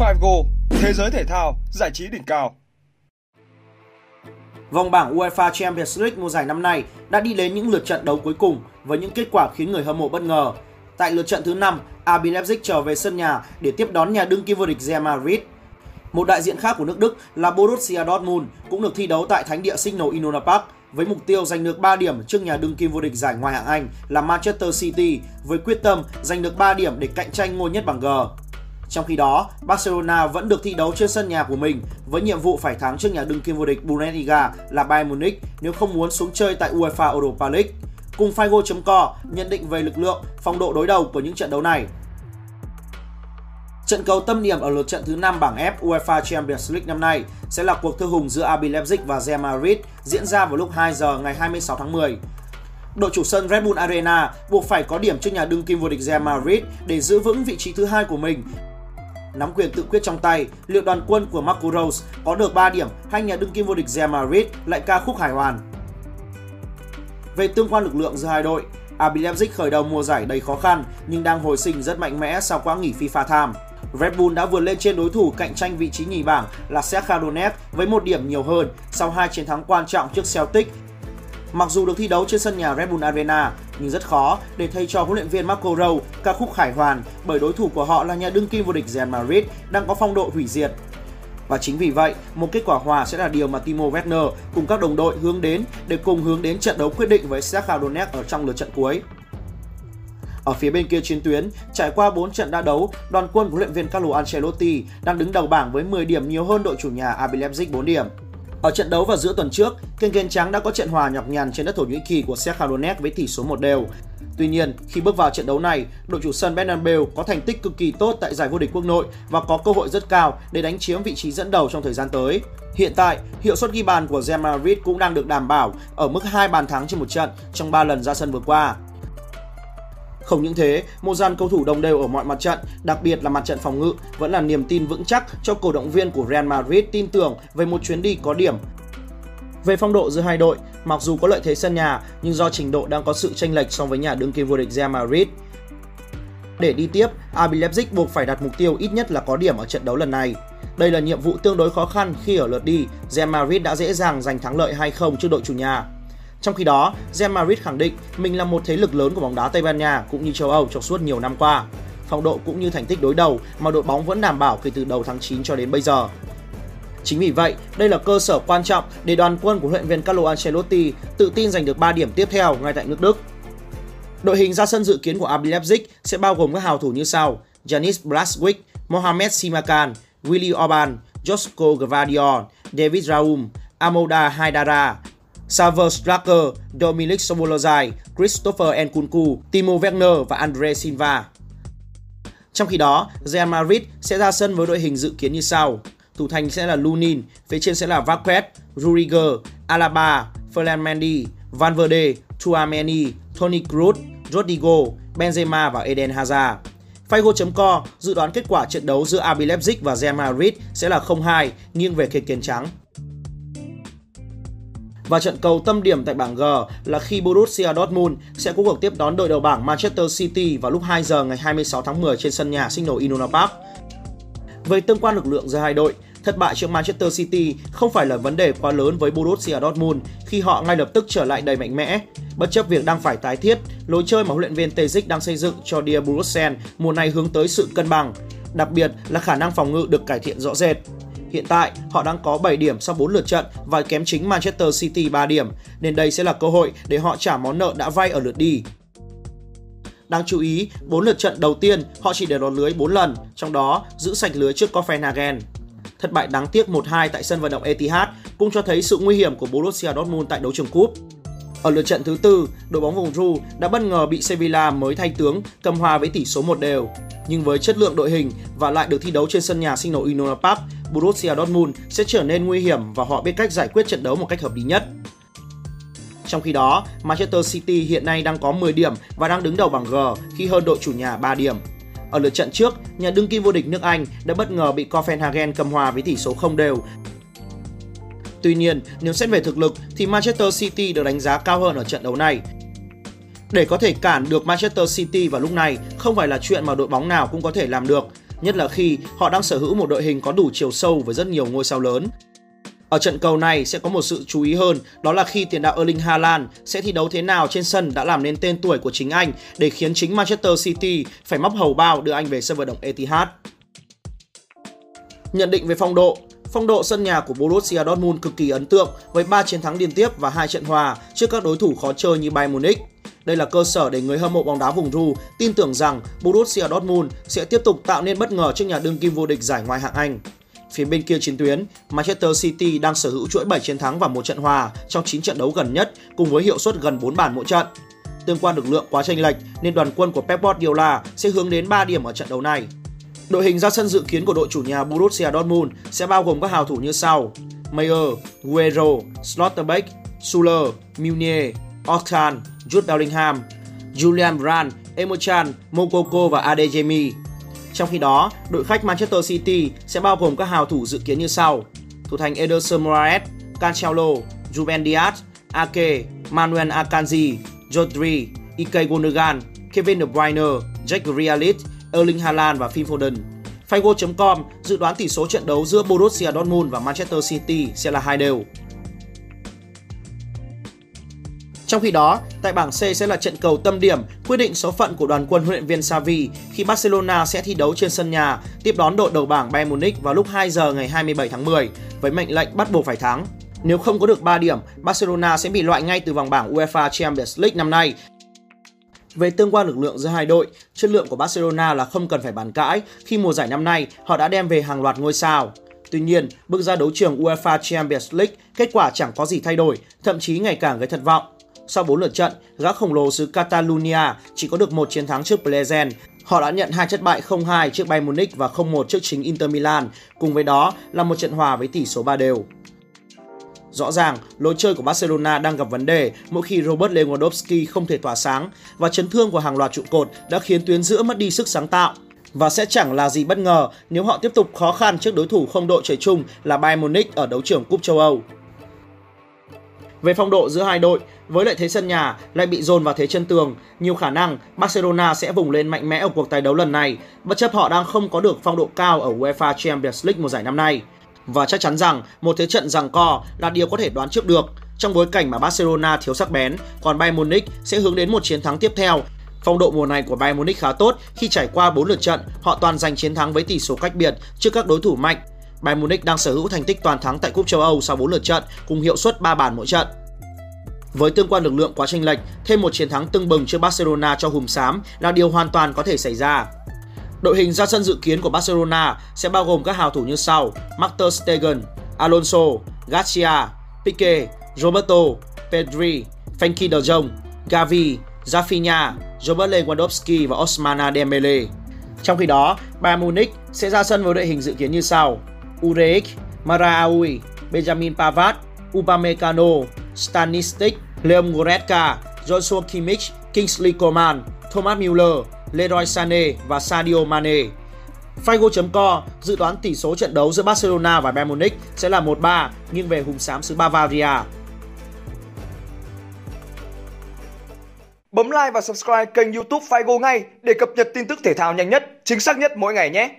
Figo, thế giới thể thao, giải trí đỉnh cao. Vòng bảng UEFA Champions League mùa giải năm nay đã đi đến những lượt trận đấu cuối cùng với những kết quả khiến người hâm mộ bất ngờ. Tại lượt trận thứ 5, RB Leipzig trở về sân nhà để tiếp đón nhà đương kim vô địch Real Madrid. Một đại diện khác của nước Đức là Borussia Dortmund cũng được thi đấu tại thánh địa Signal Iduna Park với mục tiêu giành được 3 điểm trước nhà đương kim vô địch giải Ngoại hạng Anh là Manchester City với quyết tâm giành được 3 điểm để cạnh tranh ngôi nhất bảng G. Trong khi đó, Barcelona vẫn được thi đấu trên sân nhà của mình với nhiệm vụ phải thắng trước nhà đương kim vô địch Bundesliga là Bayern Munich nếu không muốn xuống chơi tại UEFA Europa League. Cùng Figo.co nhận định về lực lượng, phong độ đối đầu của những trận đấu này. Trận cầu tâm điểm ở lượt trận thứ 5 bảng F UEFA Champions League năm nay sẽ là cuộc thư hùng giữa RB Leipzig và Real Madrid diễn ra vào lúc 2 giờ ngày 26 tháng 10. Đội chủ sân Red Bull Arena buộc phải có điểm trước nhà đương kim vô địch Real Madrid để giữ vững vị trí thứ hai của mình nắm quyền tự quyết trong tay, liệu đoàn quân của Marco Rose có được 3 điểm hay nhà đương kim vô địch Real Madrid lại ca khúc hải hoàn? Về tương quan lực lượng giữa hai đội, RB Leipzig khởi đầu mùa giải đầy khó khăn nhưng đang hồi sinh rất mạnh mẽ sau quãng nghỉ FIFA Time. Red Bull đã vượt lên trên đối thủ cạnh tranh vị trí nhì bảng là Shakhtar Donetsk với một điểm nhiều hơn sau hai chiến thắng quan trọng trước Celtic Mặc dù được thi đấu trên sân nhà Red Bull Arena, nhưng rất khó để thay cho huấn luyện viên Marco Rose ca khúc khải hoàn bởi đối thủ của họ là nhà đương kim vô địch Real Madrid đang có phong độ hủy diệt. Và chính vì vậy, một kết quả hòa sẽ là điều mà Timo Werner cùng các đồng đội hướng đến để cùng hướng đến trận đấu quyết định với Shakhtar Donetsk ở trong lượt trận cuối. Ở phía bên kia chiến tuyến, trải qua 4 trận đã đấu, đoàn quân của huấn luyện viên Carlo Ancelotti đang đứng đầu bảng với 10 điểm nhiều hơn đội chủ nhà RB Leipzig 4 điểm. Ở trận đấu vào giữa tuần trước, kênh kênh trắng đã có trận hòa nhọc nhằn trên đất Thổ Nhĩ Kỳ của Shakhtar Donetsk với tỷ số 1 đều. Tuy nhiên, khi bước vào trận đấu này, đội chủ sân Bernabeu có thành tích cực kỳ tốt tại giải vô địch quốc nội và có cơ hội rất cao để đánh chiếm vị trí dẫn đầu trong thời gian tới. Hiện tại, hiệu suất ghi bàn của Real Madrid cũng đang được đảm bảo ở mức 2 bàn thắng trên một trận trong 3 lần ra sân vừa qua. Không những thế, một dàn cầu thủ đồng đều ở mọi mặt trận, đặc biệt là mặt trận phòng ngự, vẫn là niềm tin vững chắc cho cổ động viên của Real Madrid tin tưởng về một chuyến đi có điểm. Về phong độ giữa hai đội, mặc dù có lợi thế sân nhà, nhưng do trình độ đang có sự chênh lệch so với nhà đương kim vô địch Real Madrid. Để đi tiếp, RB Leipzig buộc phải đặt mục tiêu ít nhất là có điểm ở trận đấu lần này. Đây là nhiệm vụ tương đối khó khăn khi ở lượt đi, Real Madrid đã dễ dàng giành thắng lợi 2-0 trước đội chủ nhà. Trong khi đó, Real Madrid khẳng định mình là một thế lực lớn của bóng đá Tây Ban Nha cũng như châu Âu trong suốt nhiều năm qua. Phong độ cũng như thành tích đối đầu mà đội bóng vẫn đảm bảo kể từ đầu tháng 9 cho đến bây giờ. Chính vì vậy, đây là cơ sở quan trọng để đoàn quân của huấn luyện viên Carlo Ancelotti tự tin giành được 3 điểm tiếp theo ngay tại nước Đức. Đội hình ra sân dự kiến của RB Leipzig sẽ bao gồm các hào thủ như sau: Janis Blaswick, Mohamed Simakan, Willy Orban, Josko Gvardiol, David Raum, Amoda Haidara, Saver Stracker, Dominic Sobolozai, Christopher Nkunku, Timo Werner và Andre Silva. Trong khi đó, Real Madrid sẽ ra sân với đội hình dự kiến như sau. Thủ thành sẽ là Lunin, phía trên sẽ là Vasquez, Rudiger, Alaba, Ferland Mendy, Valverde, Tuameni, Toni Kroos, Rodrigo, Benzema và Eden Hazard. Figo.co dự đoán kết quả trận đấu giữa RB Leipzig và Real Madrid sẽ là 0-2 nghiêng về kênh kiến trắng. Và trận cầu tâm điểm tại bảng G là khi Borussia Dortmund sẽ có cuộc tiếp đón đội đầu bảng Manchester City vào lúc 2 giờ ngày 26 tháng 10 trên sân nhà Signal Iduna Park. Về tương quan lực lượng giữa hai đội, thất bại trước Manchester City không phải là vấn đề quá lớn với Borussia Dortmund khi họ ngay lập tức trở lại đầy mạnh mẽ. Bất chấp việc đang phải tái thiết, lối chơi mà huấn luyện viên Tejic đang xây dựng cho Dia Borussen mùa này hướng tới sự cân bằng, đặc biệt là khả năng phòng ngự được cải thiện rõ rệt. Hiện tại, họ đang có 7 điểm sau 4 lượt trận và kém chính Manchester City 3 điểm, nên đây sẽ là cơ hội để họ trả món nợ đã vay ở lượt đi. Đáng chú ý, 4 lượt trận đầu tiên họ chỉ để lọt lưới 4 lần, trong đó giữ sạch lưới trước Copenhagen. Thất bại đáng tiếc 1-2 tại sân vận động Etihad cũng cho thấy sự nguy hiểm của Borussia Dortmund tại đấu trường cúp. Ở lượt trận thứ tư, đội bóng vùng Ru đã bất ngờ bị Sevilla mới thay tướng cầm hòa với tỷ số 1 đều. Nhưng với chất lượng đội hình và lại được thi đấu trên sân nhà Signal Inona Park, Borussia Dortmund sẽ trở nên nguy hiểm và họ biết cách giải quyết trận đấu một cách hợp lý nhất. Trong khi đó, Manchester City hiện nay đang có 10 điểm và đang đứng đầu bảng G khi hơn đội chủ nhà 3 điểm. Ở lượt trận trước, nhà đương kim vô địch nước Anh đã bất ngờ bị Copenhagen cầm hòa với tỷ số không đều. Tuy nhiên, nếu xét về thực lực thì Manchester City được đánh giá cao hơn ở trận đấu này. Để có thể cản được Manchester City vào lúc này không phải là chuyện mà đội bóng nào cũng có thể làm được nhất là khi họ đang sở hữu một đội hình có đủ chiều sâu với rất nhiều ngôi sao lớn. Ở trận cầu này sẽ có một sự chú ý hơn, đó là khi tiền đạo Erling Haaland sẽ thi đấu thế nào trên sân đã làm nên tên tuổi của chính anh để khiến chính Manchester City phải móc hầu bao đưa anh về sân vận động Etihad. Nhận định về phong độ, Phong độ sân nhà của Borussia Dortmund cực kỳ ấn tượng với 3 chiến thắng liên tiếp và 2 trận hòa trước các đối thủ khó chơi như Bayern Munich. Đây là cơ sở để người hâm mộ bóng đá vùng Ru tin tưởng rằng Borussia Dortmund sẽ tiếp tục tạo nên bất ngờ trước nhà đương kim vô địch giải Ngoại hạng Anh. Phía bên kia chiến tuyến, Manchester City đang sở hữu chuỗi 7 chiến thắng và một trận hòa trong 9 trận đấu gần nhất cùng với hiệu suất gần 4 bàn mỗi trận. Tương quan lực lượng quá chênh lệch nên đoàn quân của Pep Guardiola sẽ hướng đến 3 điểm ở trận đấu này. Đội hình ra sân dự kiến của đội chủ nhà Borussia Dortmund sẽ bao gồm các hào thủ như sau: Meyer, Guerrero, Slotterbeck, Suler, Meunier, Octan, Jude Bellingham, Julian Brand, Emochan, Mokoko và Adeyemi. Trong khi đó, đội khách Manchester City sẽ bao gồm các hào thủ dự kiến như sau: thủ thành Ederson Moraes, Cancelo, Ruben Dias, Ake, Manuel Akanji, Jodri, Ike Gundogan, Kevin De Bruyne, Jack Grealish, Erling Haaland và Phil Foden. Figo.com dự đoán tỷ số trận đấu giữa Borussia Dortmund và Manchester City sẽ là hai đều. Trong khi đó, tại bảng C sẽ là trận cầu tâm điểm quyết định số phận của đoàn quân huấn luyện viên Xavi khi Barcelona sẽ thi đấu trên sân nhà tiếp đón đội đầu bảng Bayern Munich vào lúc 2 giờ ngày 27 tháng 10 với mệnh lệnh bắt buộc phải thắng. Nếu không có được 3 điểm, Barcelona sẽ bị loại ngay từ vòng bảng UEFA Champions League năm nay về tương quan lực lượng giữa hai đội, chất lượng của Barcelona là không cần phải bàn cãi khi mùa giải năm nay họ đã đem về hàng loạt ngôi sao. Tuy nhiên, bước ra đấu trường UEFA Champions League, kết quả chẳng có gì thay đổi, thậm chí ngày càng gây thất vọng. Sau 4 lượt trận, gã khổng lồ xứ Catalonia chỉ có được một chiến thắng trước Plezen. Họ đã nhận hai thất bại 0-2 trước Bayern Munich và 0-1 trước chính Inter Milan, cùng với đó là một trận hòa với tỷ số 3 đều. Rõ ràng, lối chơi của Barcelona đang gặp vấn đề mỗi khi Robert Lewandowski không thể tỏa sáng và chấn thương của hàng loạt trụ cột đã khiến tuyến giữa mất đi sức sáng tạo. Và sẽ chẳng là gì bất ngờ nếu họ tiếp tục khó khăn trước đối thủ không đội trời chung là Bayern Munich ở đấu trường Cúp châu Âu. Về phong độ giữa hai đội, với lợi thế sân nhà lại bị dồn vào thế chân tường, nhiều khả năng Barcelona sẽ vùng lên mạnh mẽ ở cuộc tài đấu lần này, bất chấp họ đang không có được phong độ cao ở UEFA Champions League mùa giải năm nay. Và chắc chắn rằng một thế trận rằng co là điều có thể đoán trước được trong bối cảnh mà Barcelona thiếu sắc bén, còn Bayern Munich sẽ hướng đến một chiến thắng tiếp theo. Phong độ mùa này của Bayern Munich khá tốt khi trải qua 4 lượt trận, họ toàn giành chiến thắng với tỷ số cách biệt trước các đối thủ mạnh. Bayern Munich đang sở hữu thành tích toàn thắng tại Cúp châu Âu sau 4 lượt trận cùng hiệu suất 3 bàn mỗi trận. Với tương quan lực lượng quá chênh lệch, thêm một chiến thắng tưng bừng trước Barcelona cho hùm xám là điều hoàn toàn có thể xảy ra. Đội hình ra sân dự kiến của Barcelona sẽ bao gồm các hào thủ như sau: Marter Stegen, Alonso, Garcia, Pique, Roberto, Pedri, Frenkie de Jong, Gavi, Rafinha, Robert Lewandowski và Osmana Dembele. Trong khi đó, Bayern Munich sẽ ra sân với đội hình dự kiến như sau: Urek, Maraui, Benjamin Pavard, Upamecano, Stanisic, Leon Goretzka, Joshua Kimmich, Kingsley Coman, Thomas Müller, Leroy Sané và Sadio Mane. Figo.com dự đoán tỷ số trận đấu giữa Barcelona và Bayern Munich sẽ là 1-3 nghiêng về hùng xám xứ Bavaria. Bấm like và subscribe kênh YouTube Figo ngay để cập nhật tin tức thể thao nhanh nhất, chính xác nhất mỗi ngày nhé.